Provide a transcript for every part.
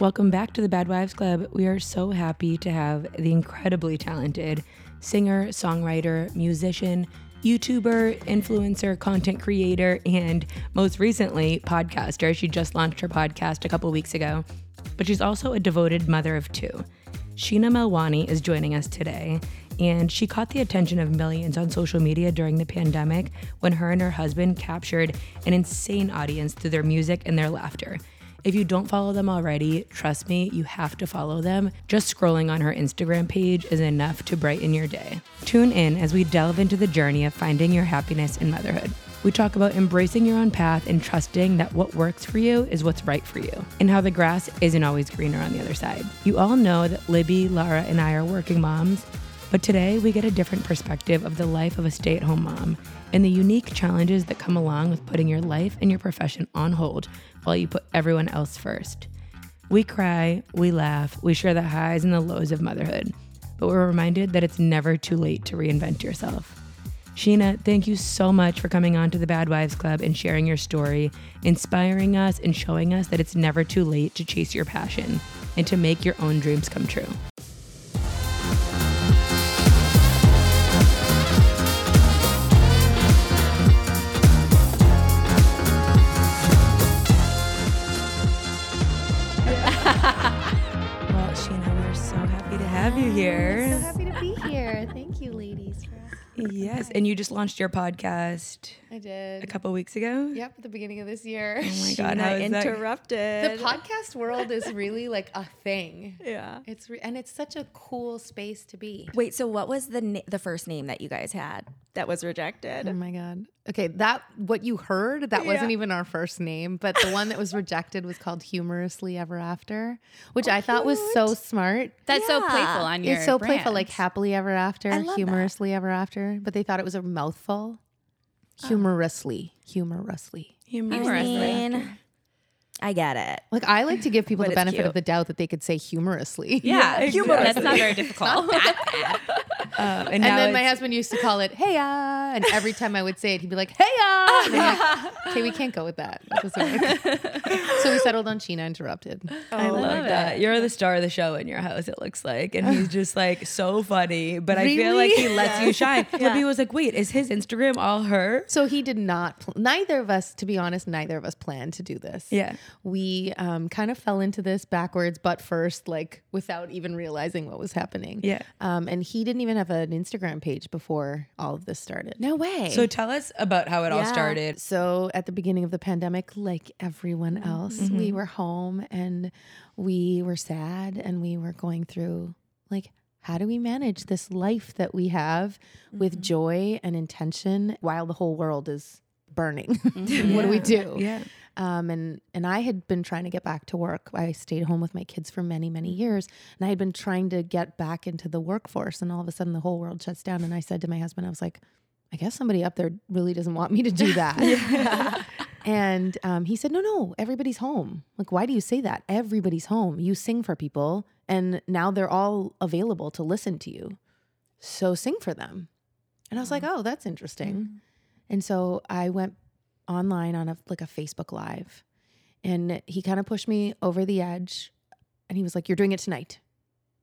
Welcome back to the Bad Wives Club. We are so happy to have the incredibly talented singer, songwriter, musician, YouTuber, influencer, content creator, and most recently, podcaster. She just launched her podcast a couple weeks ago, but she's also a devoted mother of two. Sheena Melwani is joining us today, and she caught the attention of millions on social media during the pandemic when her and her husband captured an insane audience through their music and their laughter. If you don't follow them already, trust me, you have to follow them. Just scrolling on her Instagram page is enough to brighten your day. Tune in as we delve into the journey of finding your happiness in motherhood. We talk about embracing your own path and trusting that what works for you is what's right for you, and how the grass isn't always greener on the other side. You all know that Libby, Lara, and I are working moms, but today we get a different perspective of the life of a stay at home mom and the unique challenges that come along with putting your life and your profession on hold while you put everyone else first. We cry, we laugh, we share the highs and the lows of motherhood, but we're reminded that it's never too late to reinvent yourself. Sheena, thank you so much for coming on to the Bad Wives Club and sharing your story, inspiring us and showing us that it's never too late to chase your passion and to make your own dreams come true. Happy to have you here. I'm So happy to be here. Thank you, ladies, for asking. Yes, and you just launched your podcast I did. a couple weeks ago. Yep, at the beginning of this year. Oh my god, how is that? interrupted. The podcast world is really like a thing. yeah. It's re- and it's such a cool space to be. Wait, so what was the na- the first name that you guys had that was rejected? Oh my god. Okay, that what you heard that wasn't even our first name, but the one that was rejected was called Humorously Ever After, which oh, I thought was so smart. That's so playful on your It's so playful, like happily ever after, I love that. humorously ever after. But they thought it was a mouthful. Humorously, humorously. I Humorously. mean, I get it. Like I like to give people But the it's benefit cute. of the doubt that they could say humorously. Yeah, exactly. That's not very difficult. Uh, and And then my it's- husband used to call it hey ya. And every time I would say it, he'd be like, hey ya. And I'm like, okay, we can't go with that. That doesn't work. so we settled on Sheena Interrupted. I love, love that. it. You're the star of the show in your house, it looks like. And he's just like so funny. But I feel like he Really? lets you shine. Libby was like, wait, is his Instagram all her? So he did not, pl- neither of us, to be honest, neither of us planned to do this. Yeah. We um, kind of fell into this backwards, but first, like without even realizing what was happening. Yeah. Um, and he didn't even have an Instagram page before all of this started. No way. So tell us about how it all started. So at the beginning of the pandemic, like everyone else, we were home and we were sad and we were going through like how do we manage this life that we have with joy and intention while the whole world is burning? what do we do? Yeah. Um, and and I had been trying to get back to work. I stayed home with my kids for many many years, and I had been trying to get back into the workforce. And all of a sudden, the whole world shuts down. And I said to my husband, I was like, I guess somebody up there really doesn't want me to do that. and um, he said, No, no, everybody's home. Like, why do you say that? Everybody's home. You sing for people, and now they're all available to listen to you. So sing for them. And I was like, Oh, that's interesting. And so I went online on a like a Facebook live and he kind of pushed me over the edge and he was like, You're doing it tonight.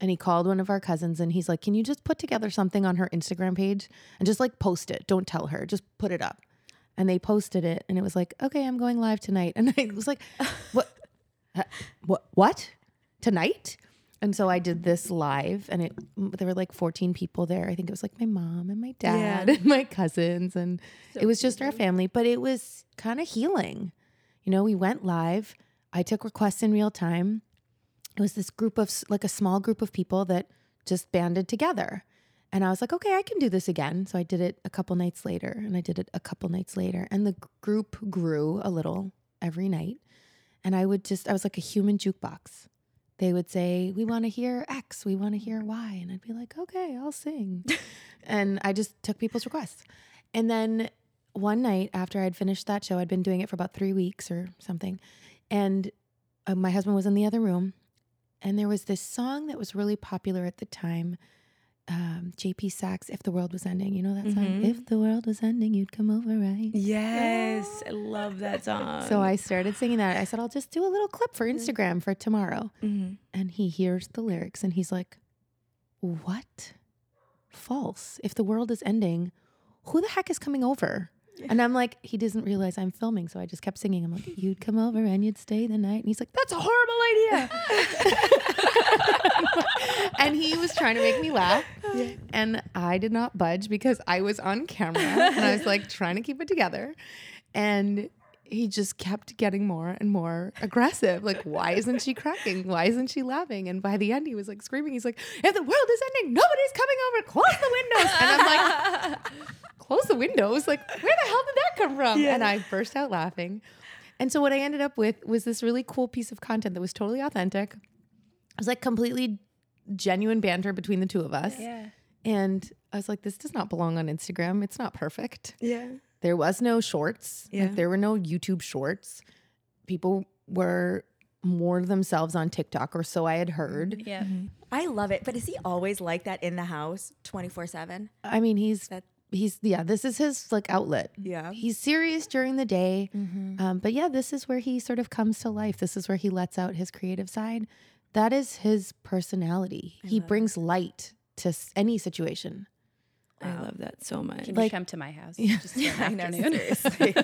And he called one of our cousins and he's like, Can you just put together something on her Instagram page and just like post it? Don't tell her, just put it up. And they posted it and it was like, Okay, I'm going live tonight. And I was like, What? What? What? Tonight? And so I did this live, and it there were like 14 people there. I think it was like my mom and my dad Yeah. and my cousins, and it was just our family. But it was kind of healing. You know, we went live. I took requests in real time. It was this group of like a small group of people that just banded together. And I was like, okay, I can do this again. So I did it a couple nights later, and I did it a couple nights later, and the group grew a little every night. And I would just, I was like a human jukebox they would say, We want to hear X, we want to hear Y. And I'd be like, Okay, I'll sing. and I just took people's requests. And then one night after I'd finished that show, I'd been doing it for about three weeks or something. And uh, my husband was in the other room. And there was this song that was really popular at the time. Um, JP Saxe, If the World Was Ending. You know that song? If the world was ending, you'd come over, right? Yes, I love that song. So I started singing that. I said, I'll just do a little clip for Instagram for tomorrow. Mhm. And he hears the lyrics and he's like, What? False. If the world is ending, who the heck is coming over? And I'm like, he doesn't realize I'm filming. So I just kept singing. I'm like, you'd come over and you'd stay the night. And he's like, that's a horrible idea. and he was trying to make me laugh. And I did not budge because I was on camera and I was like trying to keep it together. And he just kept getting more and more aggressive. Like, why isn't she cracking? Why isn't she laughing? And by the end, he was like screaming. He's like, if the world is ending, nobody's coming over. Close the windows. And I'm like, close the windows. Like, where the hell did that come from? And I burst out laughing. And so what I ended up with was this really cool piece of content that was totally authentic. It was like completely genuine banter between the two of us. Yeah. And I was like, this does not belong on Instagram. It's not perfect. yeah. There was no shorts. Yeah. Like there were no YouTube shorts. People were more themselves on TikTok, or so I had heard. Mm, yeah. Mm-hmm. I love it. But is he always like that in the house 24 7? I mean, he's That- he's yeah. This is his like outlet. Yeah. He's serious during the day, mm-hmm. um, but yeah, this is where he sort of comes to life. This is where he lets out his creative side. That is his personality. he brings light to any situation. I love that so much. Can Like- you come to my house? Just for an know, seriously.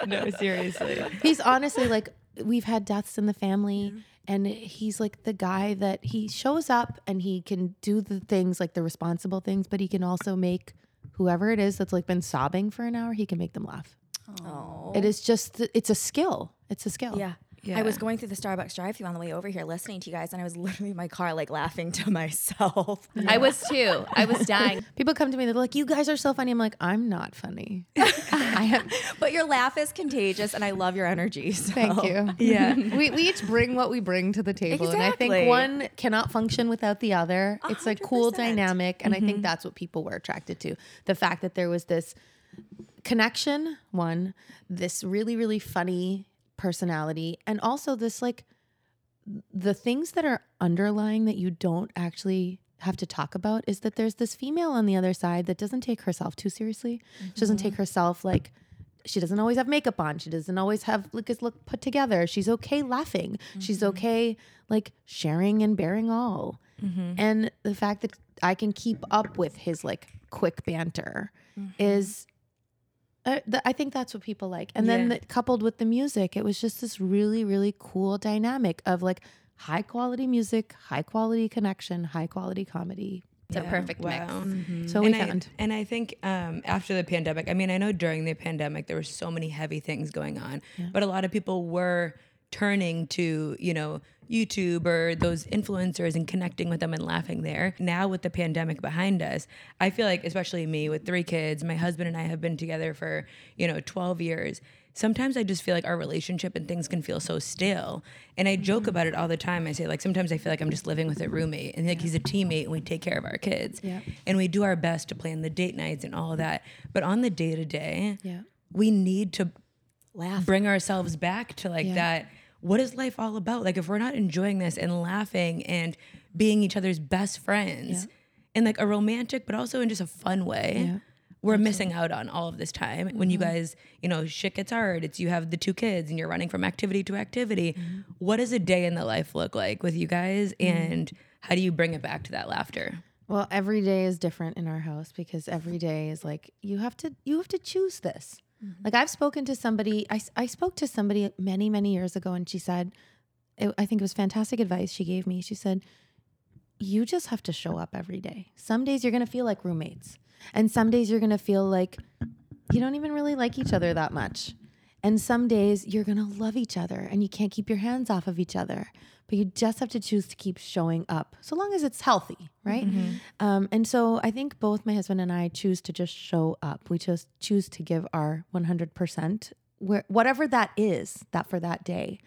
no, seriously. He's honestly like we've had deaths in the family and he's like the guy that he shows up and he can do the things like the responsible things but he can also make whoever it is that's like been sobbing for an hour he can make them laugh oh. it is just it's a skill it's a skill Yeah. Yeah. I was going through the Starbucks drive through on the way over here listening to you guys, and I was literally in my car, like laughing to myself. I was too. I was dying. people come to me they're like you guys are so funny i'm like i'm not funny i am but your laugh is contagious, and I love your energy. so- thank you Yeah. we, we each bring what we bring to the table and i think one cannot function without the other it's a cool 100%. dynamic and i think mm-hmm. that's what people were attracted to the fact that there was this connection one this really really funny personality and also this like the things that are underlying that you don't actually have to talk about is that there's this female on the other side that doesn't take herself too seriously she doesn't mm-hmm. take herself like she doesn't always have makeup on. She doesn't always have like his look put together. She's okay laughing. She's mm-hmm. okay like sharing and bearing all. Mm-hmm. And the fact that I can keep up with his like quick banter is uh, th- I think that's what people like. And then the, coupled with the music, it was just this really really cool dynamic of like high quality music, high quality connection, high quality comedy. It's a perfect mix. Wow. So we and I, found. and I think um, after the pandemic, I mean, I know during the pandemic there were so many heavy things going on, but a lot of people were turning to you know YouTube or those influencers and connecting with them and laughing there. Now with the pandemic behind us, I feel like especially me with three kids, my husband and I have been together for you know 12 years. Sometimes I just feel like our relationship and things can feel so still. And I joke about it all the time. I say like sometimes I feel like I'm just living with a roommate and like he's a teammate and we take care of our kids Yeah. and we do our best to plan the date nights and all of that. But on the day to day, we need to Laugh. bring ourselves back to like Yeah. that. What is life all about? Like if we're not enjoying this and laughing and being each other's best friends in like a romantic, but also in just a fun way. Yeah. We're missing out on all of this time when you mm-hmm. guys, you know, shit gets hard. It's you have the two kids and you're running from activity to activity. Mm-hmm. What does a day in the life look like with you guys? Mm-hmm. And how do you bring it back to that laughter? Well, every day is different in our house because every day is like you have to you have to choose this. Like I've spoken to somebody I, I spoke to somebody many many years ago and she said it, I think it was fantastic advice she gave me. She said you just have to show up every day. Some days you're going to feel like roommates and some days you're going to feel like you don't even really like each other that much. And some days you're going to love each other and you can't keep your hands off of each other. But you just have to choose to keep showing up so long as it's healthy, right? Um, and so I think both my husband and I choose to just show up. We just choose to give our 100%. Where, whatever that is, that for that day,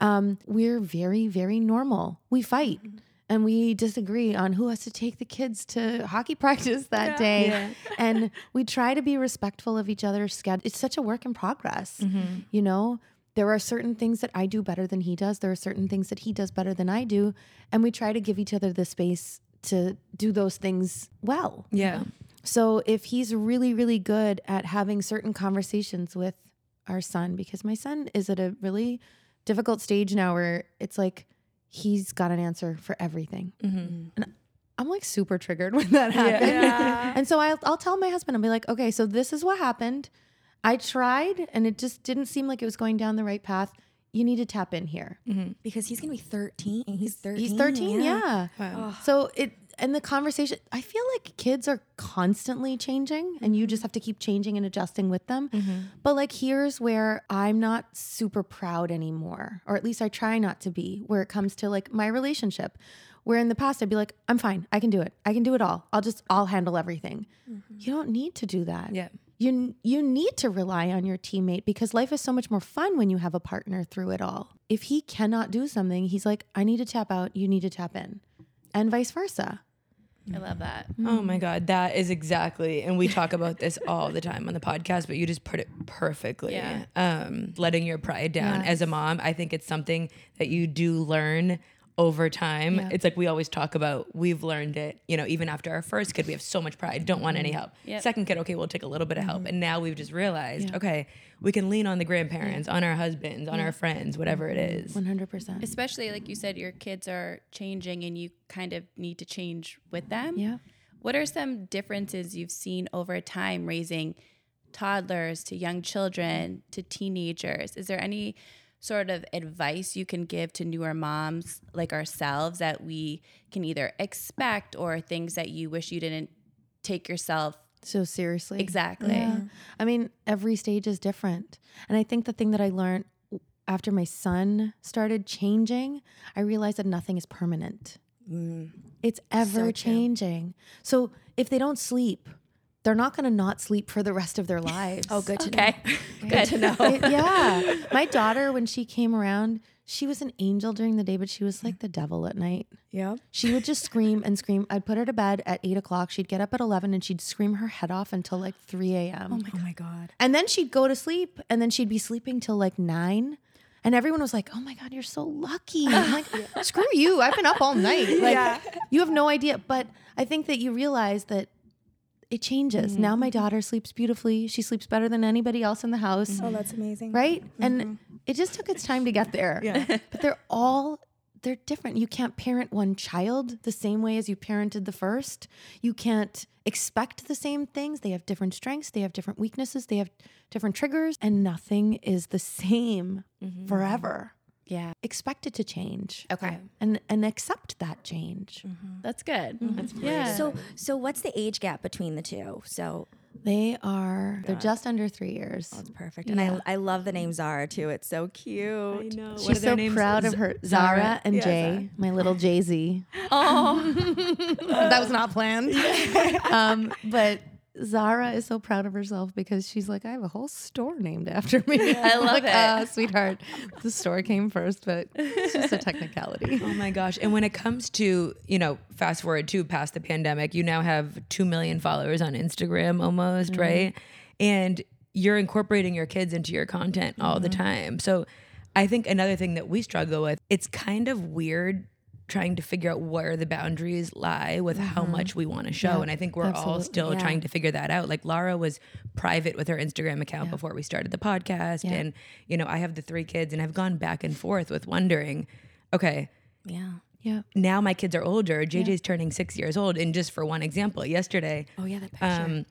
um, we're very, very normal. We fight and we disagree on who has to take the kids to hockey practice that day. And we try to be respectful of each other's schedule. It's such a work in progress. You know, there are certain things that I do better than he does, there are certain things that he does better than I do. And we try to give each other the space to do those things well. Yeah. So if he's really, really good at having certain conversations with our son, because my son is at a really difficult stage now where it's like he's got an answer for everything. Mm-hmm. And I'm like super triggered when that happens. And so I'll, I'll tell my husband, I'll be like, okay, so this is what happened. I tried and it just didn't seem like it was going down the right path. You need to tap in here. Mm-hmm. because he's gonna be 13. He's 13. He's 13, yeah. So it and the conversation, I feel like kids are constantly changing and you mm-hmm. just have to keep changing and adjusting with them. Mm-hmm. But like here's where I'm not super proud anymore, or at least I try not to be, where it comes to like my relationship. Where in the past I'd be like, I'm fine, I can do it. I can do it all. I'll just I'll handle everything. You don't need to do that. Yeah. You you need to rely on your teammate because life is so much more fun when you have a partner through it all. If he cannot do something, he's like, I need to tap out, you need to tap in. And vice versa. I love that. Oh my God, that is exactly, and we talk about this all the time on the podcast, but you just put it perfectly. Yeah. Um, letting your pride down as a mom, I think it's something that you do learn over time. It's like we always talk about, we've learned it, you know, even after our first kid, we have so much pride, don't want any help. Yep. Second kid, okay, we'll take a little bit of help. And now we've just realized, okay, we can lean on the grandparents, on our husbands, on our friends, whatever it is. 100%. Especially like you said, your kids are changing and you kind of need to change with them. Yeah. What are some differences you've seen over time raising toddlers to young children to teenagers? Is there any sort of advice you can give to newer moms like ourselves that we can either expect or things that you wish you didn't take yourself So seriously. exactly? Yeah. I mean, every stage is different. And I think the thing that I learned after my son started changing, I realized that nothing is permanent. Mm. It's ever changing. So if they don't sleep, they're not going to not sleep for the rest of their lives. Oh, good to know. Okay. Good to know. It- yeah. My daughter, when she came around, she was an angel during the day, but she was like the devil at night. Yeah. She would just scream and scream. I'd put her to bed at eight o'clock. She'd get up at 11 and she'd scream her head off until like 3 a.m. Oh, oh my god. And then she'd go to sleep and then she'd be sleeping till like nine. And everyone was like, oh my God, you're so lucky. I'm like, screw you. I've been up all night. Like, you have no idea. But I think that you realize that it changes. Mm-hmm. Now my daughter sleeps beautifully. She sleeps better than anybody else in the house. Oh, that's amazing. Right. And mm-hmm. it just took its time to get there. Yeah. But they're all they're different. You can't parent one child the same way as you parented the first. You can't expect the same things. They have different strengths, they have different weaknesses, they have different triggers, and nothing is the same mm-hmm. forever. Yeah. Expect it to change. Okay. And and accept that change. That's good. That's Yeah. So so what's the age gap between the two? So They are they're just under three years. that's perfect. And I I love the name Zara too. It's so cute. I know. What She's are their so names? proud of her Zara, Zara? and Yeah, Jay, my little Jay Z. Oh, that was not planned. um, but Zara is so proud of herself because she's like, I have a whole store named after me. I love like, it. Uh, sweetheart, the store came first, but it's just a technicality. Oh my gosh. And when it comes to, you know, fast forward to past the pandemic, you now have 2 million followers on Instagram almost, right? And you're incorporating your kids into your content all the time. So I think another thing that we struggle with, it's kind of weird trying to figure out where the boundaries lie with how much we want to show. and I think we're all still Yeah. trying to figure that out. Like Lara was private with her Instagram account before we started the podcast. And, you know, I have the three kids and I've gone back and forth with wondering, okay, Yeah. Yeah. now my kids are older. JJ's turning six years old. And just for one example, yesterday, Oh yeah, that picture. um,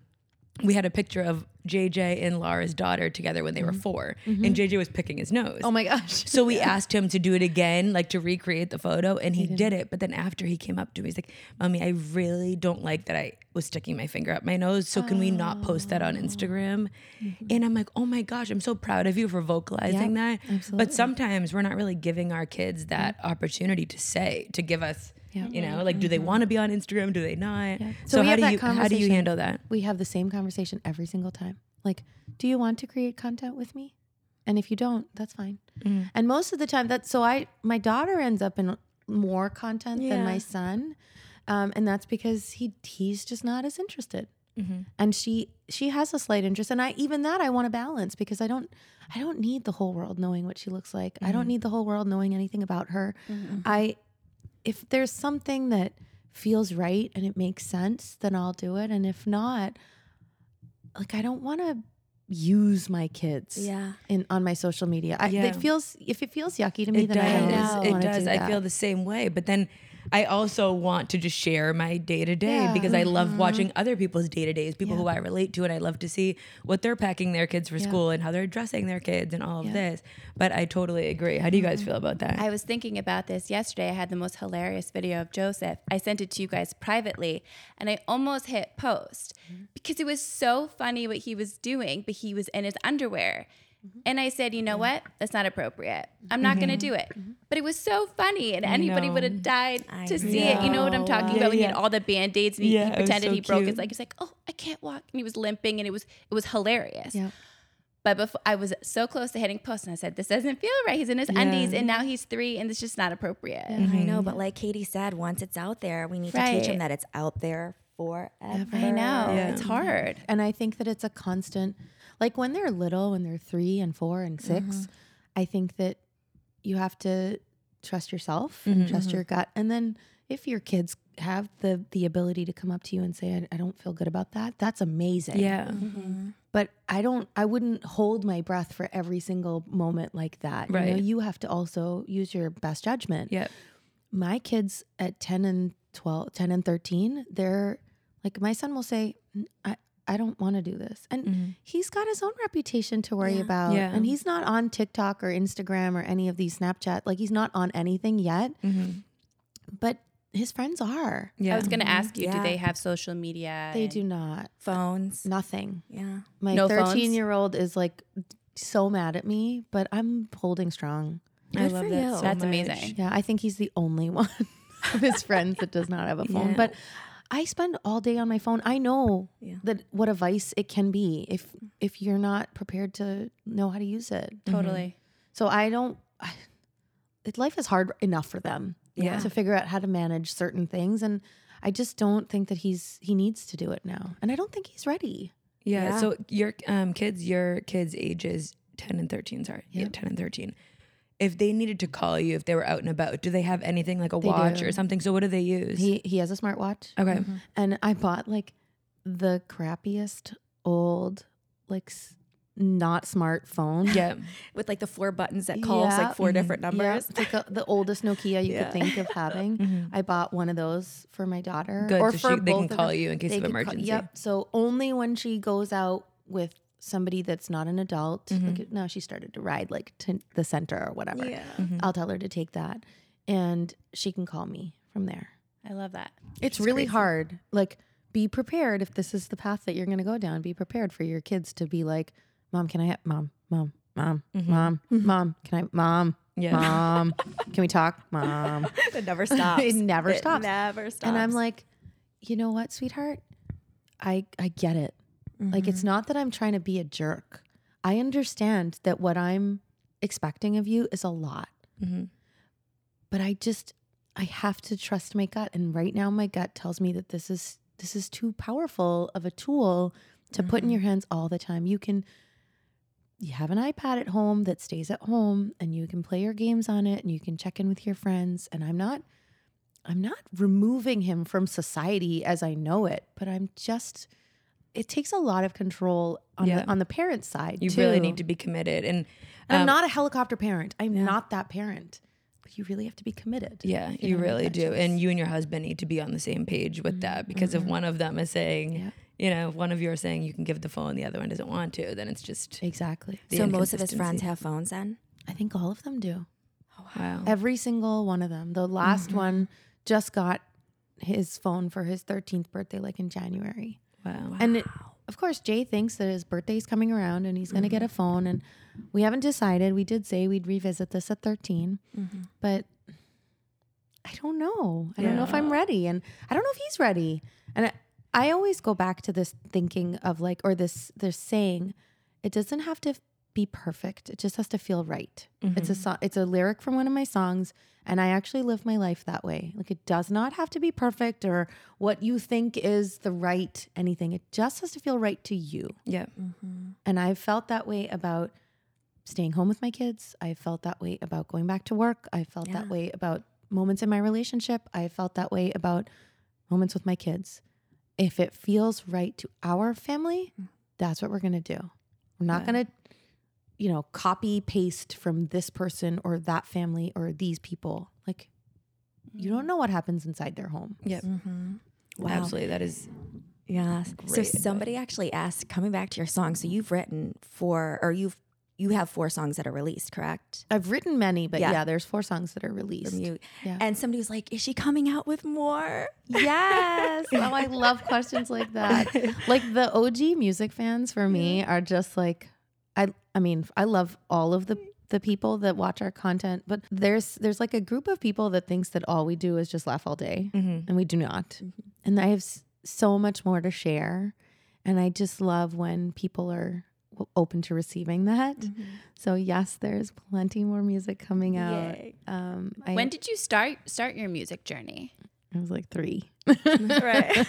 we had a picture of JJ and Lara's daughter together when they were mm-hmm. 4 and mm-hmm. JJ was picking his nose. Oh my gosh. So we asked him to do it again, like to recreate the photo, and he did it. But then after he came up to me, he's like, "Mommy, I really don't like that I was sticking my finger up my nose. So can we not post that on Instagram?" Mm-hmm. And I'm like, "Oh my gosh, I'm so proud of you for vocalizing that." Absolutely. But sometimes we're not really giving our kids that opportunity to say, to give us, you know, like, do they mm-hmm. want to be on Instagram? Do they not? So, So how do you how do you handle that? We have the same conversation every single time. Like, do you want to create content with me? And if you don't, that's fine. Mm. And most of the time, that's so I, my daughter ends up in more content than my son. Um, and that's because he he's just not as interested. Mm-hmm. And she she has a slight interest, and I even that I want to balance because I don't I don't need the whole world knowing what she looks like. I don't mm. need the whole world knowing anything about her. Mm-hmm. I if there's something that feels right and it makes sense, then I'll do it. And if not, like I don't want to use my kids Yeah. in on my social media. I, Yeah. It feels if it feels yucky to me, It then I don't does. It does. do I feel the same way. But then I also want to just share my day to day because I Mm-hmm. love watching other people's day to days, people who I relate to, and I love to see what they're packing their kids for Yeah. school and how they're dressing their kids and all of Yeah. this. But I totally agree. How do you guys feel about that? I was thinking about this yesterday. I had the most hilarious video of Joseph. I sent it to you guys privately and I almost hit post because it was so funny what he was doing, but he was in his underwear. Mm-hmm. And I said, you know mm-hmm. what? That's not appropriate. I'm not going to mm-hmm. do it. But it was so funny, and anybody would have died I to see it. You know what I'm talking Yeah, about? When he had all the band aids and he, Yeah, he pretended so he broke his cute. leg. He's like, oh, I can't walk. And he was limping, and it was it was hilarious. Yeah. But before I was so close to hitting post, and I said, "This doesn't feel right." He's in his undies, and now he's three, and it's just not appropriate. I know, but like Katie said, once it's out there, we need to teach him that it's out there forever. I know Yeah. it's hard. And I think that it's a constant, like when they're little, when they're three and four and 6 uh-huh. I think that you have to trust yourself and mm-hmm. trust mm-hmm. your gut. And then if your kids have the the ability to come up to you and say, I, I don't feel good about that, that's amazing. yeah. Mm-hmm. But I don't, I wouldn't hold my breath for every single moment like that. You know, Right. you have to also use your best judgment Yeah. my kids at 10 and 12 10 and 13 they're like my son will say i, I don't want to do this and he's got his own reputation to worry about Mm-hmm. Yeah. and he's not on tiktok or instagram or any of these snapchat like he's not on anything yet but his friends are Yeah. I was going to ask you, do they have social media? they do not Phones. nothing Yeah. my No phones? 13 year old is like so mad at me but i'm holding strong I love for that you. so That's much. amazing. Yeah, I think he's the only one of his friends that does not have a phone. Yeah. But I spend all day on my phone. I know Yeah. that what a vice it can be if if you're not prepared to know how to use it. Totally. So I don't. I, it, life is hard enough for them. Yeah. To figure out how to manage certain things, and I just don't think that he's he needs to do it now, and I don't think he's ready. Yeah. Yeah. So your um, kids, your kids' ages ten and thirteen. Sorry, yeah, ten and thirteen. If they needed to call you, if they were out and about, do they have anything like a They watch do. or something? So what do they use? He he has a smartwatch, okay. Mm-hmm. and I bought like the crappiest old like s- not smart phone. Yeah. With like the four buttons that calls Yeah. like 4 mm-hmm. different Yeah, numbers. it's like a, the oldest Nokia you Yeah. could think of having. Mm-hmm. I bought one of those for my daughter. Good. Or so for she, they can both of call them. you in case They of could call- emergency. yep. So only when she goes out with somebody that's not an adult. Mm-hmm. Like now she started to ride like to the center or whatever. Yeah. Mm-hmm. I'll tell her to take that, and she can call me from there. I love that. It's really hard. Like, be prepared if this is the path that you're going to go down. Be prepared for your kids to be like, "Mom, can I have mom, mom, mom, mom, mom? Can I, mom, Yeah. mom? Can we talk, mom?" It never stops. It never stops. never stops. And I'm like, you know what, sweetheart? I I get it. Like it's mm-hmm. not that I'm trying to be a jerk. I understand that what I'm expecting of you is a lot. Mm-hmm. But I just I have to trust my gut and right now my gut tells me that this is this is too powerful of a tool to put in mm-hmm. your hands all the time. You can you have an iPad at home that stays at home and you can play your games on it and you can check in with your friends and I'm not I'm not removing him from society as I know it, but I'm just it takes a lot of control on Yeah. the on the parent side. You really need to be committed. And And I'm um, not a helicopter parent. I'm not that parent. But you really have to be committed. Yeah, you you're gonna really do. choice. And you and your husband need to be on the same page with that because if one of them is saying, Yeah. you know, if one of you are saying you can give the phone, the other one doesn't want to, then it's just Exactly. so most of his friends have phones then? I think all of them do. wow. Every single one of them. The last Mm-hmm. one just got his phone for his 13th birthday, like in January. Wow. And it, of course, Jay thinks that his birthday's coming around and he's going to get a Mm-hmm. phone. And we haven't decided. We did say we'd revisit this at 13, Mm-hmm. but I don't know. I don't know if I'm ready. And I don't know if he's ready. And I, I always go back to this thinking of like, or this, this saying, it doesn't have to be perfect. It just has to feel right. It's a song, it's a lyric from one of my songs. And I actually live my life that way. Like it does not have to be perfect or what you think is the right anything. It just has to feel right to you. yeah. And I've felt that way about staying home with my kids. I felt that way about going back to work. I felt that way about moments in my relationship. I felt that way about moments with my kids. If it feels right to our family, Mm. that's what we're going to do. We're not Yeah. going to, you know, copy paste from this person or that family or these people. Like, you don't know what happens inside their home. Yep. Mm-hmm. Wow. Absolutely. That is Yeah. So Great somebody actually asked, coming back to your song. So you've written four, or you've you have four songs that are released, correct? I've written many, but yeah, Yeah. there's four songs that are released. From you. Yeah. And somebody was like, "Is she coming out with more?" Yes. oh, I love questions like that. Like the OG music fans for me are just like I I mean, I love all of the the people that watch our content, but there's there's like a group of people that thinks that all we do is just laugh all day, Mhm. and we do not. And I have s- so much more to share, and I just love when people are open to receiving that. So yes, there's plenty more music coming out. Um, I, When did you start start your music journey? I was like three. Right.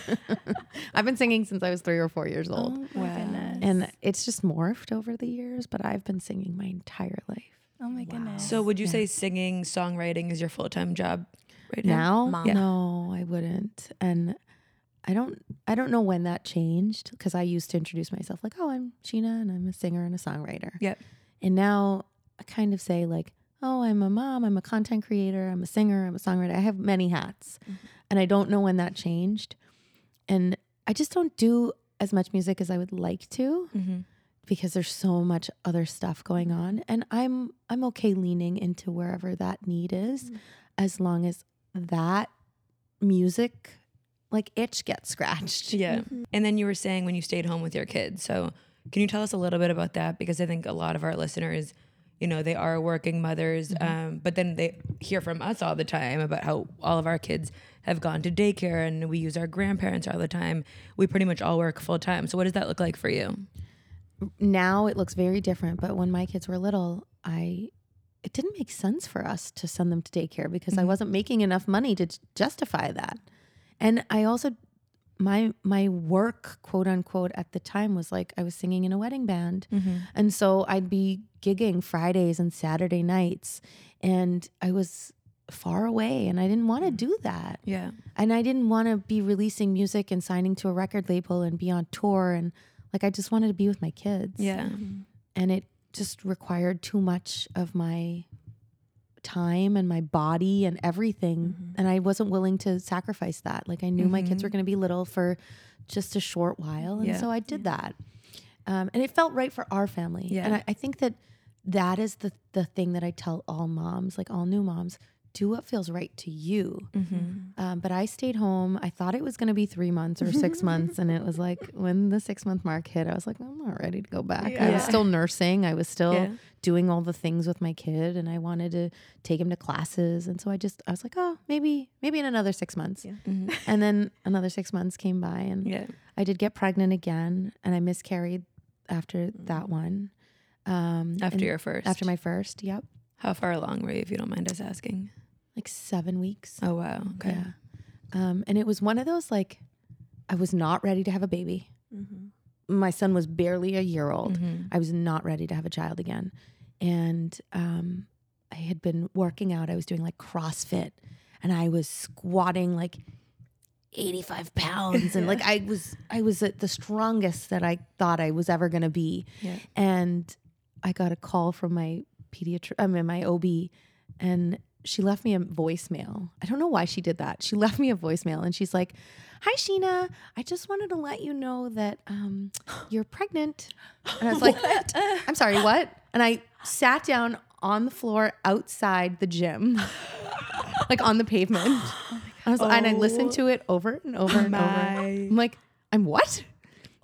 I've been singing since I was three or four years old. Oh my Wow. goodness. And it's just morphed over the years, but I've been singing my entire life. oh my goodness. So would you Yeah. say singing, songwriting is your full time job right now? Now, Yeah. no, I wouldn't. And I don't I don't know when that changed because I used to introduce myself like, "Oh, I'm Sheena and I'm a singer and a songwriter." Yep. And now I kind of say like, "Oh, I'm a mom, I'm a content creator, I'm a singer, I'm a songwriter. I have many hats." Mm-hmm. And I don't know when that changed. And I just don't do as much music as I would like to. Mm-hmm. because there's so much other stuff going on and i'm i'm okay leaning into wherever that need is as long as that music like itch gets scratched Yeah. And then you were saying when you stayed home with your kids. So can you tell us a little bit about that? Because I think a lot of our listeners, you know, they are working mothers, um, but then they hear from us all the time about how all of our kids have gone to daycare and we use our grandparents all the time. We pretty much all work full time. So what does that look like for you? now it looks very different but when my kids were little i it didn't make sense for us to send them to daycare because i wasn't making enough money to justify that and i also my my work quote unquote at the time was like i was singing in a wedding band mm-hmm. and so i'd be gigging fridays and saturday nights and i was far away and i didn't want to mm. do that Yeah. and I didn't want to be releasing music and signing to a record label and be on tour and like I just wanted to be with my kids. Yeah. And it just required too much of my time and my body and everything and I wasn't willing to sacrifice that. Like I knew my kids were going to be little for just a short while and Yeah. so I did that. Um, and it felt right for our family. Yeah. And I, I think that that is the the thing that I tell all moms, like all new moms, do what feels right to you. Mm-hmm. Um, but I stayed home. I thought it was going to be three months or six months. And it was like when the six month mark hit, I was like, I'm not ready to go back. I was still nursing. I was still Yeah. doing all the things with my kid and I wanted to take him to classes. And so I just, I was like, oh, maybe, maybe in another six months. Yeah. Mhm. And then another six months came by and Yeah. I did get pregnant again and I miscarried after that one. Um, After your first. after my first, yep. How far along were you, if you don't mind us asking? Like seven weeks. Oh wow. Okay. Yeah. Um, and it was one of those like, I was not ready to have a baby. My son was barely a year old. Mhm. I was not ready to have a child again. And um, I had been working out. I was doing like CrossFit and I was squatting like 85 pounds. And like I was, I was at the strongest that I thought I was ever going to be. Yeah. And I got a call from my pediatrician, I mean, my OB, and she left me a voicemail. I don't know why she did that. She left me a voicemail and she's like, Hi, Sheena. I just wanted to let you know that um, you're pregnant. And I was like, I'm sorry, what? And I sat down on the floor outside the gym, like on the pavement. I was, And I listened to it over and over and over. I'm like, I'm what?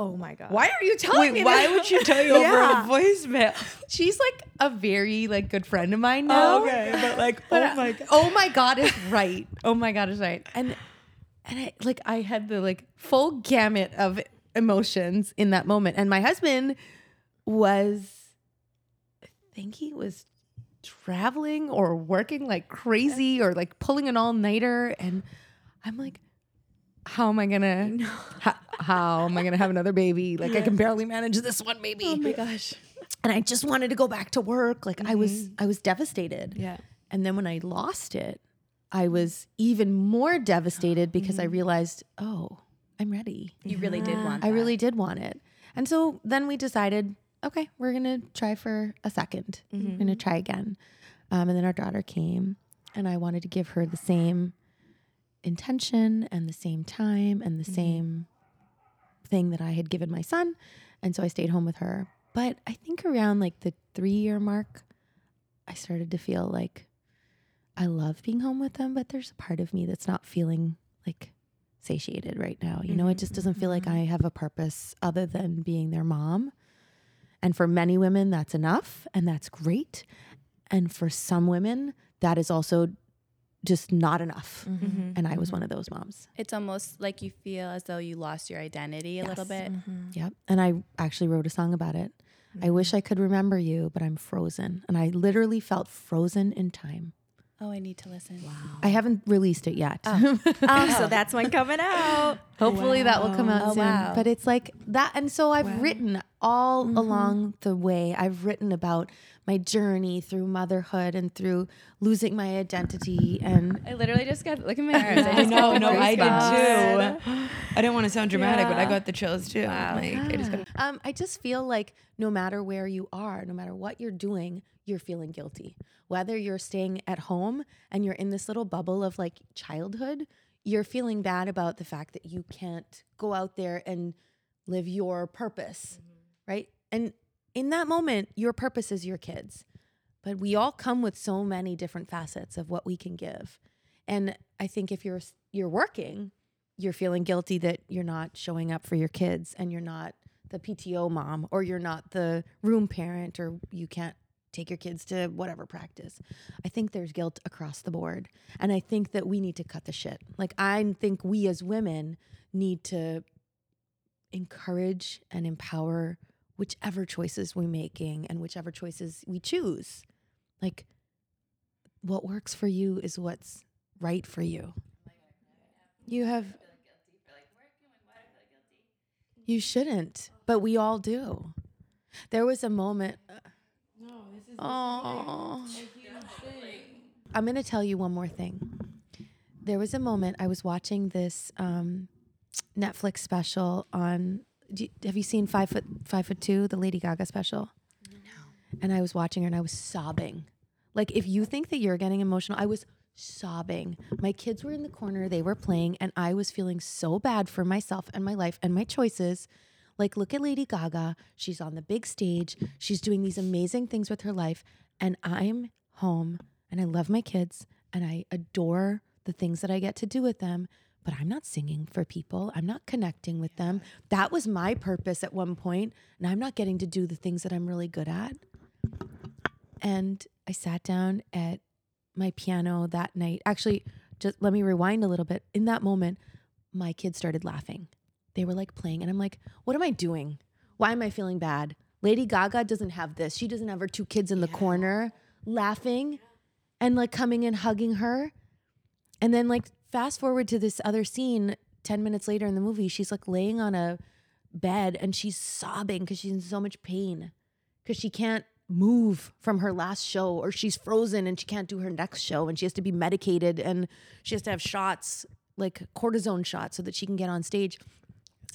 Oh my god. Why are you telling me Wait, why that? would you tell you Yeah. over a voicemail? She's like a very like good friend of mine now. Oh, okay, but like, oh But, oh my god. Oh my god is right. Oh my god is right. And and I like I had the like full gamut of emotions in that moment. And my husband was I think he was traveling or working like crazy or like pulling an all-nighter and I'm like how am I gonna how, how am I gonna have another baby? Like I can barely manage this one baby. Oh my gosh. and I just wanted to go back to work. Like I was mm-hmm. I was devastated. Yeah. And then when I lost it, I was even more devastated because I mm-hmm. realized, oh, I'm ready. You really did want. It. I really did want it. And so then we decided, okay, we're to try for a 2nd we We're going to mm-hmm. try again. Um, and then our daughter came, and I wanted to give her the same intention and the same time and the mm-hmm. same thing that I had given my son. And so I stayed home with her. But I think around like the three year mark, I started to feel like I love being home with them, but there's a part of me that's not feeling like satiated right now. You know, it just doesn't feel like mm-hmm. I have a purpose other than being their mom. And for many women, that's enough and that's great. And for some women, that is also just not enough. Mm-hmm. Mm-hmm. And I was mm-hmm. one of those moms. It's almost like you feel as though you lost your identity a little bit. Yep. And I actually wrote a song about it. I wish I could remember you, but I'm frozen. And I literally felt frozen in time. Oh, I need to listen. Wow. I haven't released it yet. Oh, so that's one coming out. Hopefully that will come out Oh, soon. wow. But it's like that. And so I've written all along the way, I've written about my journey through motherhood and through losing my identity. And I literally just got look at my arms. I I know, no, I did too. I didn't want to sound dramatic, but I got the chills too. Like, I just got um, I just feel like no matter where you are, no matter what you're doing, you're feeling guilty. Whether you're staying at home and you're in this little bubble of like childhood, you're feeling bad about the fact that you can't go out there and live your purpose, mm-hmm. right? And in that moment, your purpose is your kids. But we all come with so many different facets of what we can give. And I think if you're you're working, you're feeling guilty that you're not showing up for your kids and you're not the PTO mom or you're not the room parent or you can't take your kids to whatever practice. I think there's guilt across the board. And I think that we need to cut the shit. Like I think we as women need to encourage and empower whichever choices we're making and whichever choices we choose. Like what works for you is what's right for you. You have You shouldn't, but we all do. There was a moment uh, No, this is Oh. I'm going to tell you one more thing. There was a moment I was watching this um, Netflix special on. Do you, have you seen Five Foot Five Foot Two, the Lady Gaga special? No. And I was watching her and I was sobbing. Like if you think that you're getting emotional, I was sobbing. My kids were in the corner, they were playing, and I was feeling so bad for myself and my life and my choices. Like, look at Lady Gaga. She's on the big stage. She's doing these amazing things with her life. And I'm home and I love my kids and I adore the things that I get to do with them. But I'm not singing for people. I'm not connecting with them. That was my purpose at one point. And I'm not getting to do the things that I'm really good at. And I sat down at my piano that night. Actually, just let me rewind a little bit. In that moment, my kids started laughing. They were like playing, and I'm like, what am I doing? Why am I feeling bad? Lady Gaga doesn't have this. She doesn't have her two kids in the corner laughing and like coming and hugging her. And then, like, fast forward to this other scene 10 minutes later in the movie, she's like laying on a bed and she's sobbing because she's in so much pain because she can't move from her last show or she's frozen and she can't do her next show and she has to be medicated and she has to have shots like cortisone shots so that she can get on stage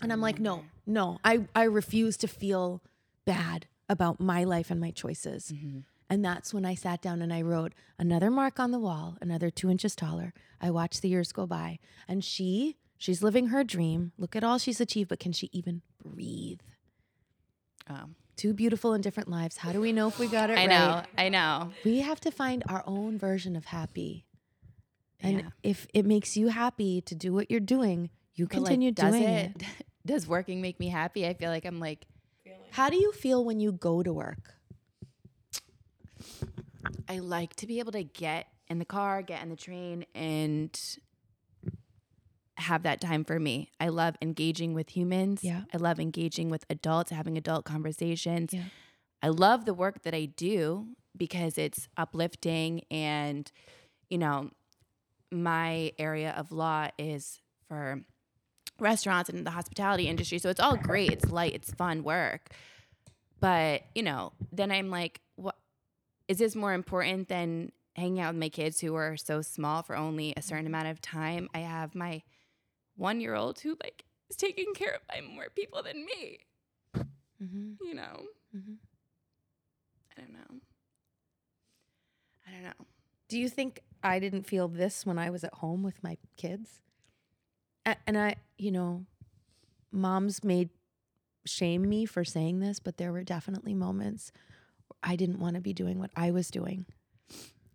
and i'm like no no i i refuse to feel bad about my life and my choices mm-hmm. and that's when i sat down and i wrote another mark on the wall another two inches taller i watched the years go by and she she's living her dream look at all she's achieved but can she even breathe Oh. two beautiful and different lives. How do we know if we got it I right? know. I know. We have to find our own version of happy. And Yeah. if it makes you happy to do what you're doing, you But, like, continue does doing it, it. Does working make me happy? I feel like I'm like How do you feel when you go to work? I like to be able to get in the car, get in the train, and have that time for me. I love engaging with humans. Yeah. I love engaging with adults, having adult conversations. Yeah. I love the work that I do because it's uplifting and, you know, my area of law is for restaurants and the hospitality industry. So it's all great. It's light, it's fun work. But, you know, then I'm like, what is this more important than hanging out with my kids who are so small for only a certain amount of time. I have my one year old who like is taken care of by more people than me. Mm-hmm. You know, Mm-hmm. I don't know. I don't know. Do you think I didn't feel this when I was at home with my kids? And I, you know, moms made shame me for saying this, but there were definitely moments I didn't want to be doing what I was doing.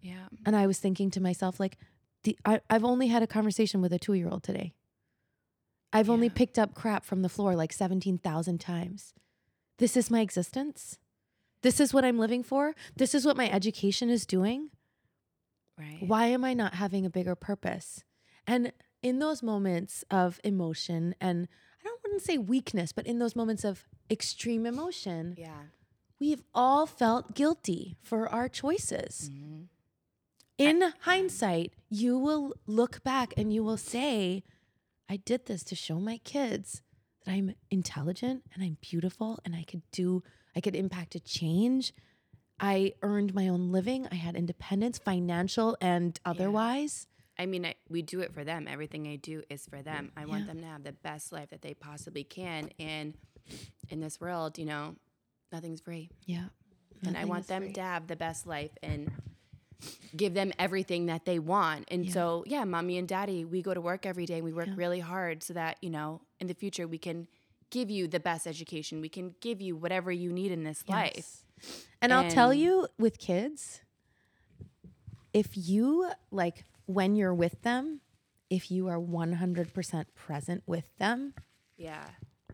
Yeah. And I was thinking to myself, like, the, I, I've only had a conversation with a two year old today. I've only picked up crap from the floor like 17,000 times. This is my existence. This is what I'm living for. This is what my education is doing. Right. Why am I not having a bigger purpose? And in those moments of emotion, and I don't wouldn't say weakness, but in those moments of extreme emotion, Yeah. we've all felt guilty for our choices. Mhm. In hindsight, you will look back and you will say, I did this to show my kids that I'm intelligent and I'm beautiful and I could do, I could impact a change. I earned my own living. I had independence, financial and otherwise. I mean, I, we do it for them. Everything I do is for them. I want Yeah. them to have the best life that they possibly can. And in this world, you know, nothing's free. Yeah. and I want them free. to have the best life and give them everything that they want. And Yeah. so, yeah, mommy and daddy, we go to work every day and we work Yeah. really hard so that, you know, in the future we can give you the best education. We can give you whatever you need in this life. Yes. And, I'll tell you with kids, if you like when you're with them, if you are 100% present with them, Yeah.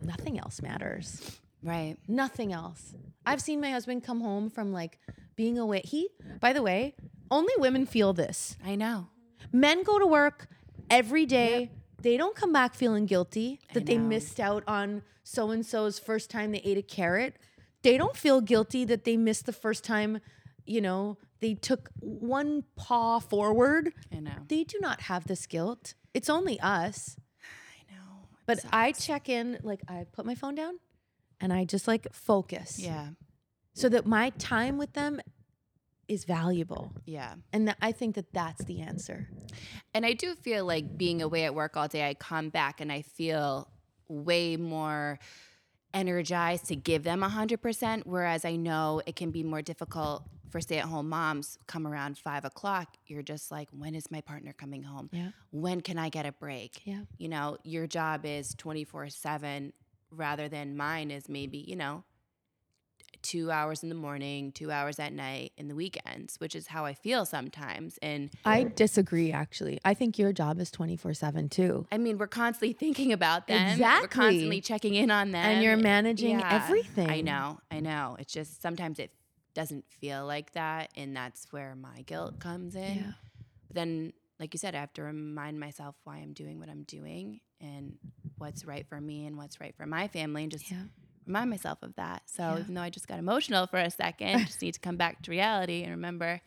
nothing else matters. Right. Nothing else. I've seen my husband come home from like being away. He, by the way, only women feel this. I know. Men go to work every day. They don't come back feeling guilty that they missed out on so and so's first time they ate a carrot. They don't feel guilty that they missed the first time, you know, they took one paw forward. I know. They do not have this guilt. It's only us. I know. But I check in, like I put my phone down and I just like focus Yeah. so that my time with them is valuable. Yeah. And that I think that that's the answer. And I do feel like being away at work all day, I come back and I feel way more energized to give them 100%. Whereas I know it can be more difficult for stay at home moms come around five o'clock. You're just like, when is my partner coming home? Yeah. When can I get a break? Yeah. You know, your job is 24 7 rather than mine is maybe, you know, two hours in the morning, two hours at night, in the weekends, which is how I feel sometimes. And I disagree actually. I think your job is 24/7 too. I mean, we're constantly thinking about them. Exactly. We're constantly checking in on them. And you're managing I everything. I know. I know. It's just sometimes it doesn't feel like that. And that's where my guilt comes in. Yeah. But then, like you said, I have to remind myself why I'm doing what I'm doing and what's right for me and what's right for my family and just Yeah. Remind myself of that. So Yeah. even though I just got emotional for a second, just need to come back to reality and remember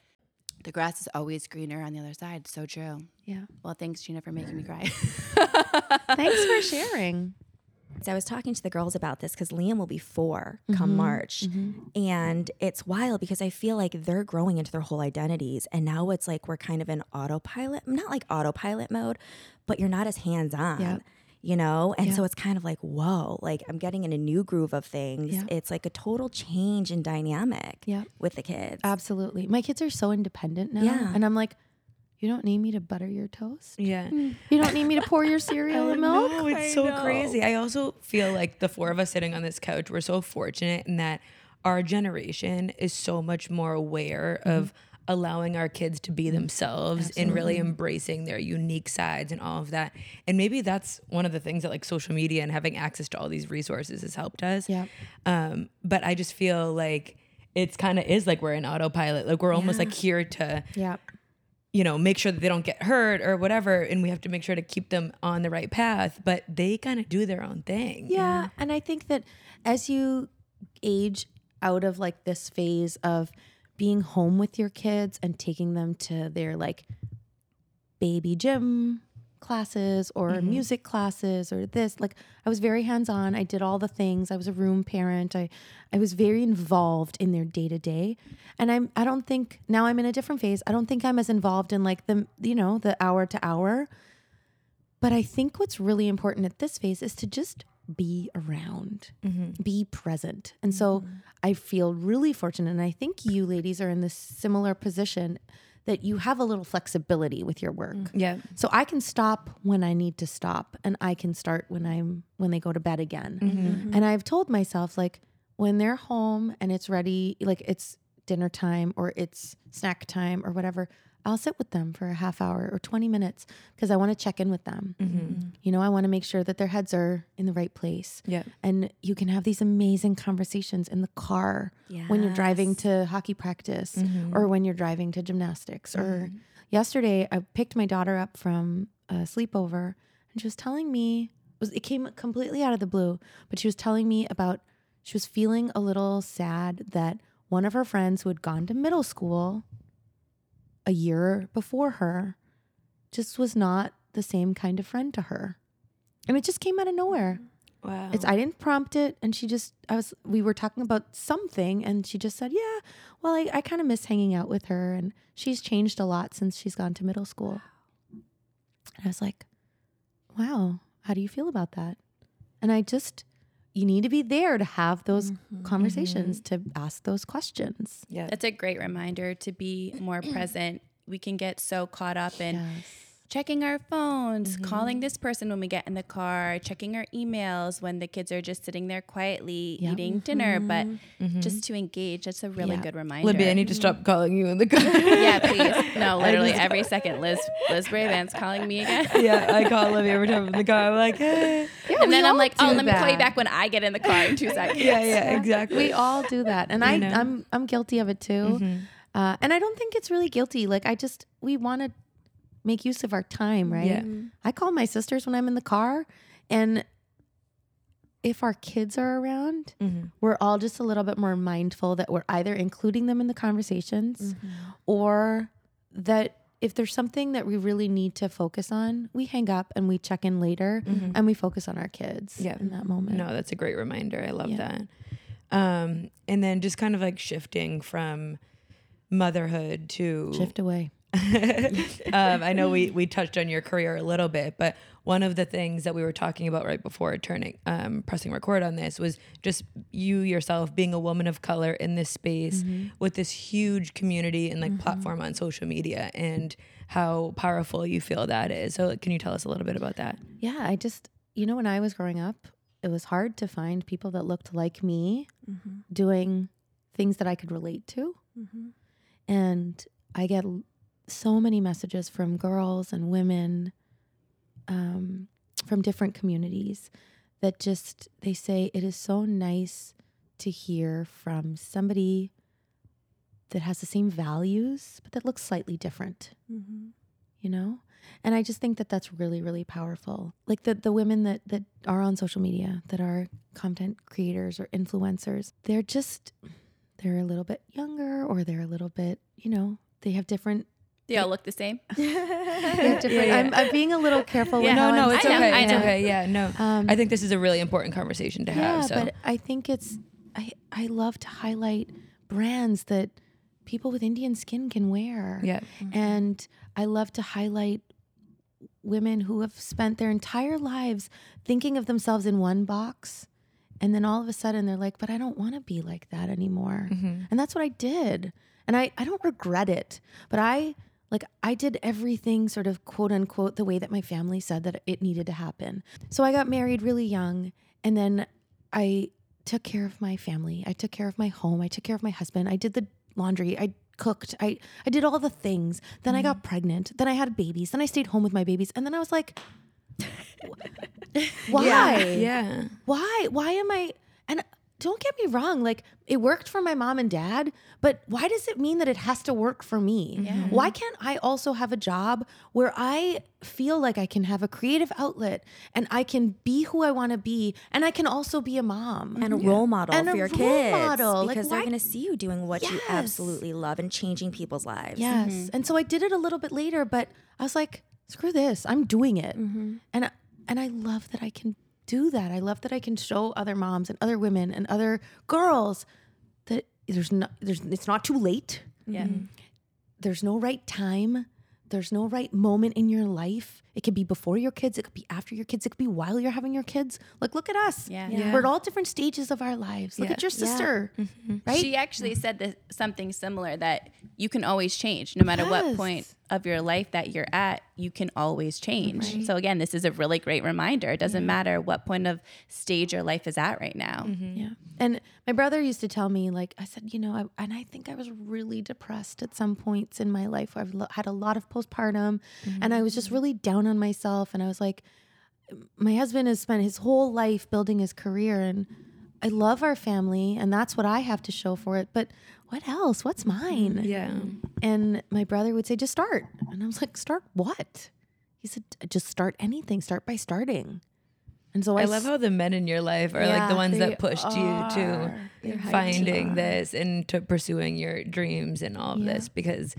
the grass is always greener on the other side. So true. Yeah. Well, thanks, Sheena, for making me cry. Thanks for sharing. So I was talking to the girls about this because Liam will be 4 come Mhm. March. And it's wild because I feel like they're growing into their whole identities. And now it's like we're kind of in autopilot, not like autopilot mode, but you're not as hands on. Yeah. You know? And Yeah. so it's kind of like, whoa, like I'm getting in a new groove of things. Yeah. It's like a total change in dynamic Yeah. with the kids. Absolutely. My kids are so independent now. Yeah. And I'm like, you don't need me to butter your toast. Yeah. Mm. You don't need me to pour your cereal and milk. No, it's so crazy. I also feel like the four of us sitting on this couch, we're so fortunate in that our generation is so much more aware of mm-hmm. Allowing our kids to be themselves and really embracing their unique sides and all of that. And maybe that's one of the things that like social media and having access to all these resources has helped us. Yeah. Um, but I just feel like it's kind of is like we're in autopilot. Like we're almost Yeah. like here to Yeah. you know, make sure that they don't get hurt or whatever. And we have to make sure to keep them on the right path, but they kind of do their own thing. Yeah. And I think that as you age out of like this phase of being home with your kids and taking them to their like baby gym classes or mm-hmm. music classes or this. Like I was very hands on. I did all the things. I was a room parent. I I was very involved in their day to day. And I'm I don't think now I'm in a different phase. I don't think I'm as involved in like the you know, the hour to hour. But I think what's really important at this phase is to just be around, mm-hmm. be present. And so mm-hmm. I feel really fortunate. And I think you ladies are in this similar position that you have a little flexibility with your work. Mm. Yeah. So I can stop when I need to stop and I can start when I'm when they go to bed again. Mm-hmm. And I've told myself like when they're home and it's ready, like it's dinner time or it's snack time or whatever, I'll sit with them for a half hour or 20 minutes because I want to check in with them. Mm-hmm. Mm-hmm. You know, I want to make sure that their heads are in the right place. Yeah. And you can have these amazing conversations in the car when you're driving to hockey practice mm-hmm. or when you're driving to gymnastics. Or yesterday, I picked my daughter up from a sleepover and she was telling me, it, was, it came completely out of the blue, but she was telling me about, she was feeling a little sad that one of her friends who had gone to middle school a year before her just was not the same kind of friend to her. And it just came out of nowhere. Wow. It's I didn't prompt it, and she just I was we were talking about something, and she just said, "Yeah, well, I, I kind of miss hanging out with her, and she's changed a lot since she's gone to middle school." And I was like, "Wow, how do you feel about that?" And I just you need to be there to have those mm-hmm. conversations, to ask those questions. yeah. That's a great reminder to be more present. We can get so caught up in checking our phones, calling mm-hmm. this person when we get in the car, checking our emails when the kids are just sitting there quietly Yep. eating dinner. But mm-hmm. just mm-hmm. to engage, that's a really Yeah. good reminder. Libby, I need to stop calling you in the car. yeah, please. No, literally every second, Liz Liz Brabant's calling me again. yeah, I call Libby every time I'm in the car. I'm like, hey. and then I'm like, oh, do let me call you back when I get in the car in two seconds. Yeah, yeah, exactly. We all do that, and I, know? I'm I'm guilty of it too. Uh, and I don't think it's really guilty. Like I just we want to make use of our time, right? Yeah. I call my sisters when I'm in the car, and if our kids are around, mm-hmm. we're all just a little bit more mindful that we're either including them in the conversations, mm-hmm. or that if there's something that we really need to focus on, we hang up and we check in later, and we focus on our kids Yeah. in that moment. No, that's a great reminder. I love Yeah. that. Um, and then just kind of like shifting from motherhood to Shift away. um, I know we we touched on your career a little bit, but one of the things that we were talking about right before turning um, pressing record on this was just you yourself being a woman of color in this space with this huge community and like platform on social media and how powerful you feel that is. So can you tell us a little bit about that? Yeah, I just, you know, when I was growing up, it was hard to find people that looked like me doing things that I could relate to. And I get so many messages from girls and women um, from different communities that just, they say it is so nice to hear from somebody that has the same values, but that looks slightly different you know? And i just think that that's really really powerful. Like the the women that that are on social media that are content creators or influencers they're just they're a little bit younger or they're a little bit you know they have different They all look the same. they have different yeah. I'm, I'm being a little careful Yeah. with No, no, I'm it's I know, okay. I It's know. okay. Yeah, no. Um, I think this is a really important conversation to yeah have. So but i think it's i i love to highlight brands that people with indian skin can wear yeah. And I love to highlight women who have spent their entire lives thinking of themselves in one box. And then all of a sudden they're like, but I don't want to be like that anymore. And that's what I did. And I, I don't regret it. But I like I did everything sort of quote unquote the way that my family said that it needed to happen. So I got married really young and then I took care of my family. I took care of my home. I took care of my husband. I did the laundry. I cooked. I I did all the things. Then I got mm. pregnant. Then I had babies. Then I stayed home with my babies. And then I was like, why? Yeah. Why? Why am I? And don't get me wrong, like it worked for my mom and dad, but why does it mean that it has to work for me? Why can't I also have a job where I feel like I can have a creative outlet and I can be who I want to be and I can also be a mom? and a role model And for a your role kids model. Like, because they're going to see you doing what you absolutely love and changing people's lives. Yes. Mm-hmm. And so I did it a little bit later, but I was like, screw this. I'm doing it. Mm-hmm. And I- and I love that I can do that. I love that I can show other moms and other women and other girls that there's not there's it's not too late. Yeah. Mm-hmm. There's no right time. There's no right moment in your life. It could be before your kids, it could be after your kids, it could be while you're having your kids. Like look at us. Yeah. Yeah. We're at all different stages of our lives. Look Yeah. at your sister. Mm-hmm. Right? She actually said this, something similar that you can always change no matter what point of your life that you're at, you can always change. So again, this is a really great reminder. It doesn't matter what point of stage your life is at right now. Mm-hmm. Yeah. And my brother used to tell me, like, I said, you know, I, and I think I was really depressed at some points in my life. I've lo- had a lot of postpartum and I was just mm-hmm. really down on myself. And I was like, my husband has spent his whole life building his career and I love our family and that's what I have to show for it. But what else? What's mm-hmm. mine? Yeah. And my brother would say, just start. And I was like, start what? He said, just start anything. Start by starting. And so I, I love how the men in your life are like the ones that pushed you to They're finding this and to pursuing your dreams and all of Yeah. this because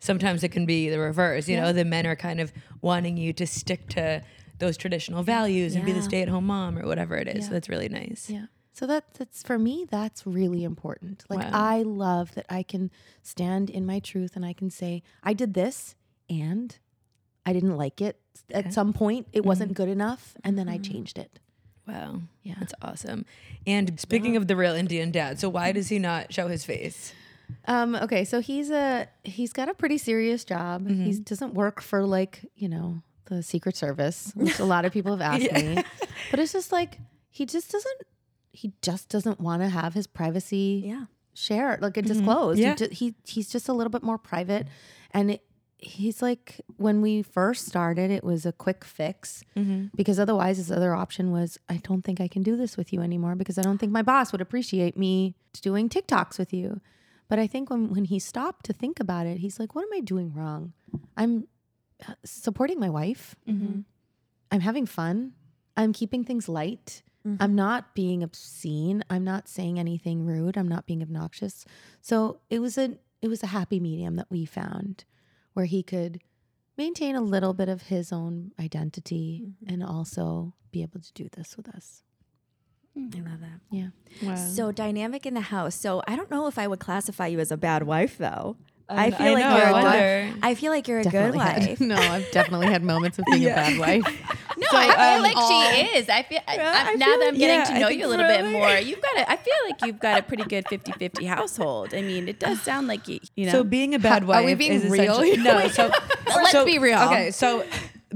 sometimes it can be the reverse. You know, the men are kind of wanting you to stick to those traditional values and be the stay at home mom or whatever it is. Yeah. So that's really nice. Yeah. So that that's for me that's really important. Like Wow. I love that I can stand in my truth and I can say I did this and I didn't like it at some point it wasn't mm-hmm. good enough and then I mm-hmm. changed it. Wow. Yeah. That's awesome. And speaking of the real Indian dad, so why mm-hmm. does he not show his face? Um okay, so he's a he's got a pretty serious job. He doesn't work for like, you know, the Secret Service, which a lot of people have asked me. But it's just like he just doesn't he just doesn't want to have his privacy Yeah. share like it mm-hmm. disclosed. Yeah. He, he he's just a little bit more private, and it, he's like when we first started, it was a quick fix mm-hmm. because otherwise his other option was I don't think I can do this with you anymore because I don't think my boss would appreciate me doing TikToks with you. But I think when when he stopped to think about it, he's like, what am I doing wrong? I'm uh, supporting my wife. Mm-hmm. I'm having fun. I'm keeping things light. I'm mm-hmm. not being obscene. I'm not saying anything rude. I'm not being obnoxious. So it was a it was a happy medium that we found where he could maintain a little bit of his own identity mm-hmm. and also be able to do this with us. Hmm. I love that. Yeah. Wow. So dynamic in the house. So I don't know if I would classify you as a bad wife though. I I feel like know, you're I a good. I feel like you're a Definitely good had- wife. no, I've definitely had moments of being a bad wife. No, I feel um, like all- she is. I feel I, I I, now feel that I'm like- getting yeah, to know you a little bit more. You've got a, I feel like you've got a pretty good 50-50 household. I mean, it does sound like you, you know. So being a bad wife. Are wife we being is real essentially no. So Let's so- be real. Okay, so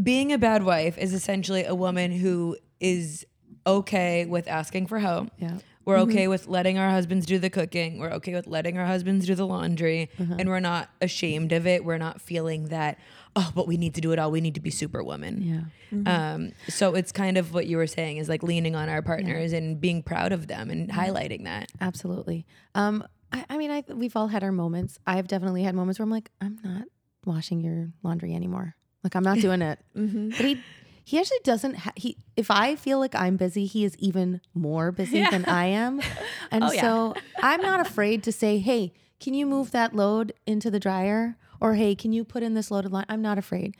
being a bad wife is essentially a woman who is okay with asking for help. Yeah. We're okay with letting our husbands do the cooking. We're okay with letting our husbands do the laundry, and we're not ashamed of it. We're not feeling that oh, but we need to do it all. We need to be superwoman. Yeah. Um, so it's kind of what you were saying is like leaning on our partners and being proud of them and highlighting that. Absolutely. Um, I, I mean, I we've all had our moments. I've definitely had moments where I'm like, I'm not washing your laundry anymore. Like I'm not doing it. But he he actually doesn't. Ha- he if I feel like I'm busy, he is even more busy than I am, and Oh, yeah. so I'm not afraid to say, Hey, can you move that load into the dryer? Or hey, can you put in this loaded line? I'm not afraid.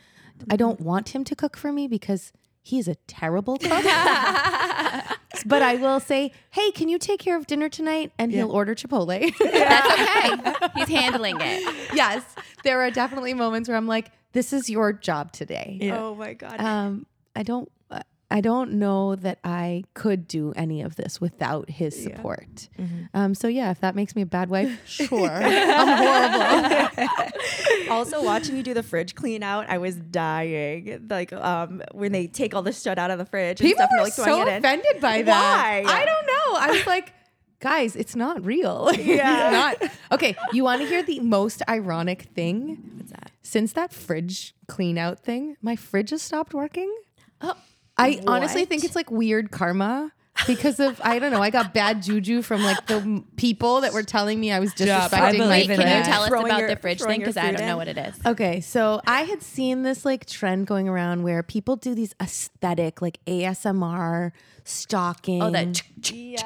I don't want him to cook for me because he is a terrible cook. but I will say, hey, can you take care of dinner tonight? And he'll order Chipotle. That's okay. He's handling it. yes, there are definitely moments where I'm like, this is your job today. Oh my god. Um, I don't. uh, I don't know that I could do any of this without his support. Um, so yeah, if that makes me a bad wife, sure. I'm horrible. also watching you do the fridge clean out, I was dying. Like um when they take all the shit out of the fridge and People stuff and were like so offended by that. Why? I don't know. I was like, guys, it's not real. Yeah. not. Okay, you want to hear the most ironic thing? What's that? Since that fridge clean out thing, my fridge has stopped working. I honestly think it's like weird karma because of I don't know. I got bad juju from like the people that were telling me I was Stop. I disrespecting my believe Wait, can that. you tell us Throwing about your- the fridge thing? Because I don't know what it is. Okay, so I had seen this like trend going around where people do these aesthetic like ASMR stocking. Oh, that.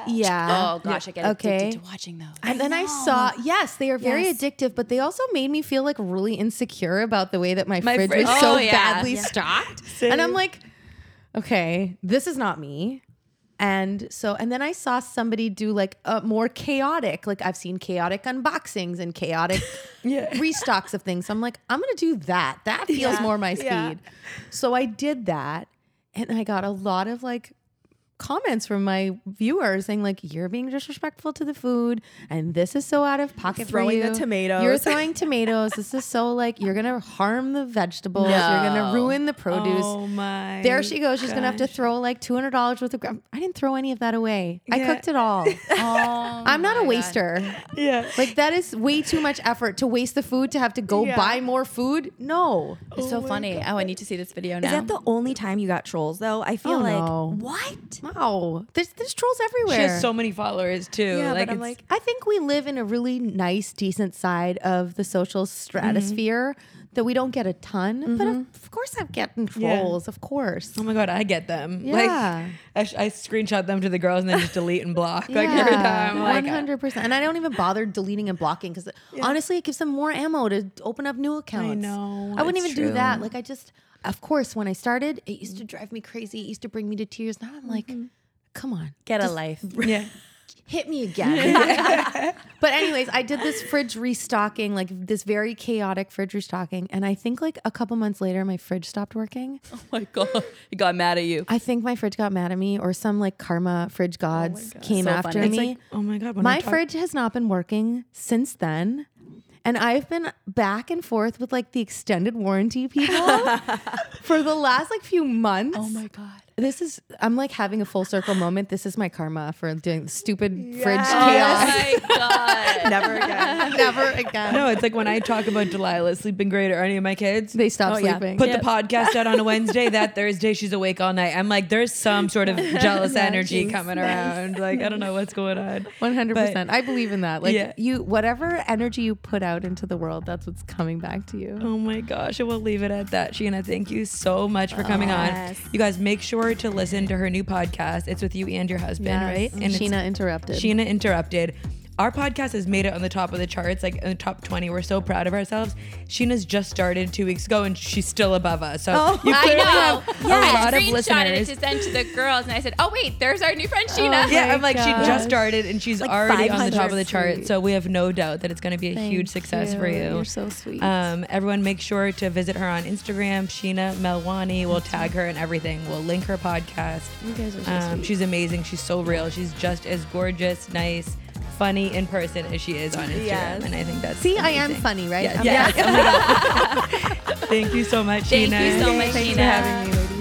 yeah. Oh gosh, I get Okay. addicted to watching those. And then I saw, yes, they are very Yes. addictive, but they also made me feel like really insecure about the way that my, My fridge fridge- was so Oh, yeah. badly stocked. And I'm like, okay, this is not me. And so, and then I saw somebody do like a more chaotic, like I've seen chaotic unboxings and chaotic restocks of things. So I'm like, I'm going to do that. That feels more my speed. So I did that. And I got a lot of like comments from my viewers saying like you're being disrespectful to the food and this is so out of pocket Throwing for the you. tomatoes. You're throwing tomatoes. This is so like you're gonna harm the vegetables. You're gonna ruin the produce. Oh my. there she goes. She's gonna have to throw like two hundred dollars worth of. gra- I didn't throw any of that away. I cooked it all. Oh, I'm not my a God. waster. Yeah. Like that is way too much effort to waste the food to have to go Yeah. buy more food. No. Oh it's so funny. Oh, I need to see this video now. Is that the only time you got trolls though? I feel Oh, like no. what? Wow. There's there's trolls everywhere. She has so many followers too. Yeah, like but I'm like, I think we live in a really nice, decent side of the social stratosphere that we don't get a ton. But of, mm-hmm. course, gotten Yeah. trolls. Of course. Oh my god, I get them. Yeah. Like I, I screenshot them to the girls and then just delete and block. Like every time. I'm one hundred percent. And I don't even bother deleting and blocking because honestly, it gives them more ammo to open up new accounts. I know, I wouldn't even do that. Like I just, of course, when I started, it used to mm. drive me crazy. It used to bring me to tears. Now I'm like, mm-hmm. come on, Get a life. yeah. hit me again. but anyways, I did this fridge restocking, like this very chaotic fridge restocking, and I think like a couple months later, my fridge stopped working. Oh my god, he got mad at you. I think my fridge got mad at me, or some like karma fridge oh gods came So after funny. It's me. like, oh my god. When my talk- fridge has not been working since then. And I've been back and forth with like the extended warranty people for the last like few months. Oh my god. This is I'm like having a full circle moment. This is my karma for doing the stupid fridge chaos. Oh my god. Never again. Never again. No, it's like when I talk about Delilah sleeping great or any of my kids. They stop Oh, yeah. sleeping. Put the podcast out on a Wednesday. That Thursday, she's awake all night. I'm like, there's some sort of jealous energy coming around. Like, I don't know what's going on. One hundred percent. I believe in that. Like Yeah. you, whatever energy you put out into the world, that's what's coming back to you. Oh my gosh, and we'll leave it at that. Sheena, thank you so much for coming Yes. on. You guys make sure to listen to her new podcast. It's with you and your husband, right? And Sheena interrupted. Sheena Interrupted. Our podcast has made it on the top of the charts, like in the top 20. We're so proud of ourselves. Sheena's just started two weeks ago and she's still above us. So Oh, you I know. have a I lot of listeners. it to send to the girls, and I said, "Oh wait, there's our new friend Sheena." Oh, yeah, my I'm like, she just started and she's Like already on the top of the chart. So we have no doubt that it's going to be a huge success for you. You're so sweet. Um, everyone, make sure to visit her on Instagram, Sheena Melwani. We'll tag her and everything. We'll link her podcast. you guys are so Um, sweet. she's amazing. She's so real. She's just as gorgeous, nice, funny in person as she is on Instagram. Yes. And I think that's See, I am funny, right? Yeah, I'm yeah. Thank you so much, Tina. Thank you so much, Thanks Sheena. for having me.